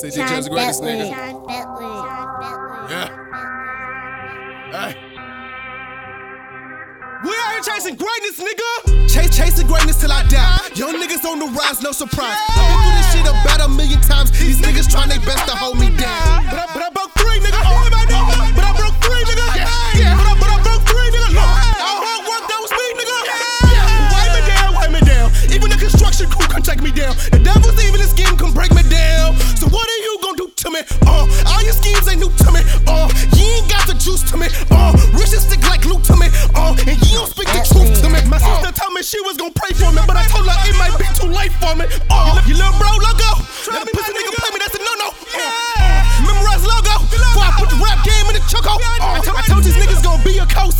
Say DJ is the greatest nigga. Sean Bentley. Yeah. Hey. We out here chasing greatness, nigga. Chase, chasing greatness till I die. Young niggas on the rise, no surprise. I've been through this shit about a million times. These niggas trying their best to hold me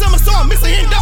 summer, so I'm missing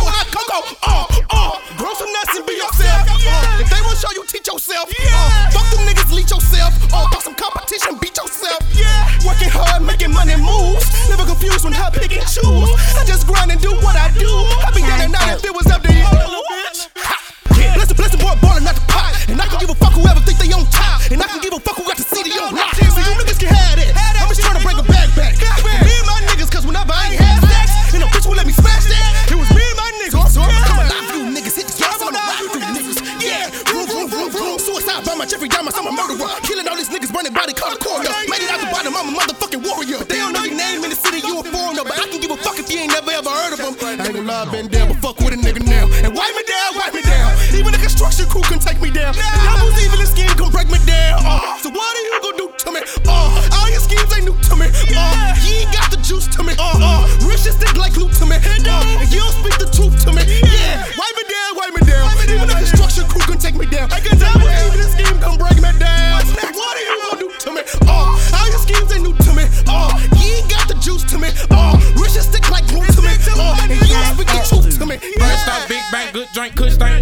Suicide by my Jeffrey Dahmer, I'm a murderer. Killing all these niggas, burning body color corner. Made it out the bottom, I'm a motherfucking warrior. They don't know your name in the city, you a foreigner. But I can give a fuck if you ain't never ever heard of them. I ain't gonna lie, been down, but fuck with a nigga now. And wipe me down, wipe me down. Even the construction crew can take me down. The devil's even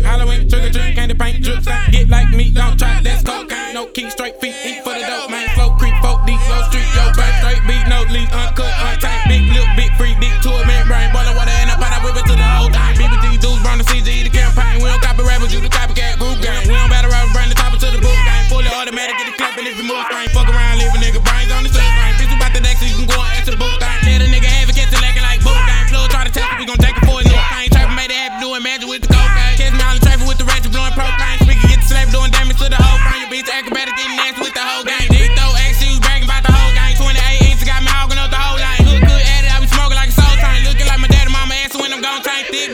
Halloween, trigger drink, candy paint, drip stain. Get like me, don't try, that's cocaine. No key, straight feet, eat for the dope, man. Flow creep, folk deep, low street, yo, back straight beat, no lead, uncut, untamed. Big lip, big free, dick to a man, brain, boiling water in a pot, I whip it to the whole thing. BBD dudes run the CG, the campaign. We don't copy rappers, you the copycat group gang. We don't battle rap, bring the top to the boot gang. Fully automatic, get the clapping if you move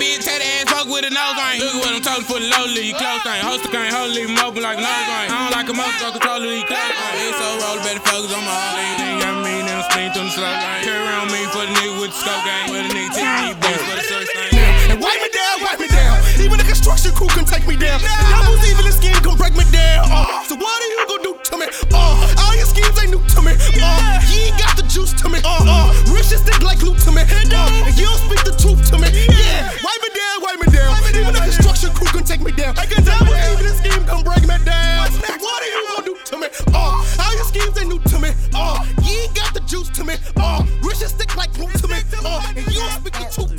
bitch, had ass fuck with a nose ring. Look at what I'm talking for the low league, close thing. Host can't hold leave open like nose ring. I don't like a motor, control these close ring. It's so roll, better focus on my whole. Think got me, then I'm spin through the slow lane. Carry around me for the nigga with the scope game. For the nigga take me for the search thing. And wipe me down, wipe me down. Even the construction crew can take me down. The devil's even the scheme can break me down. Uh, so what are you gonna do to me? Uh, all your schemes ain't new to me. Uh, you ain't got the juice to me. We can you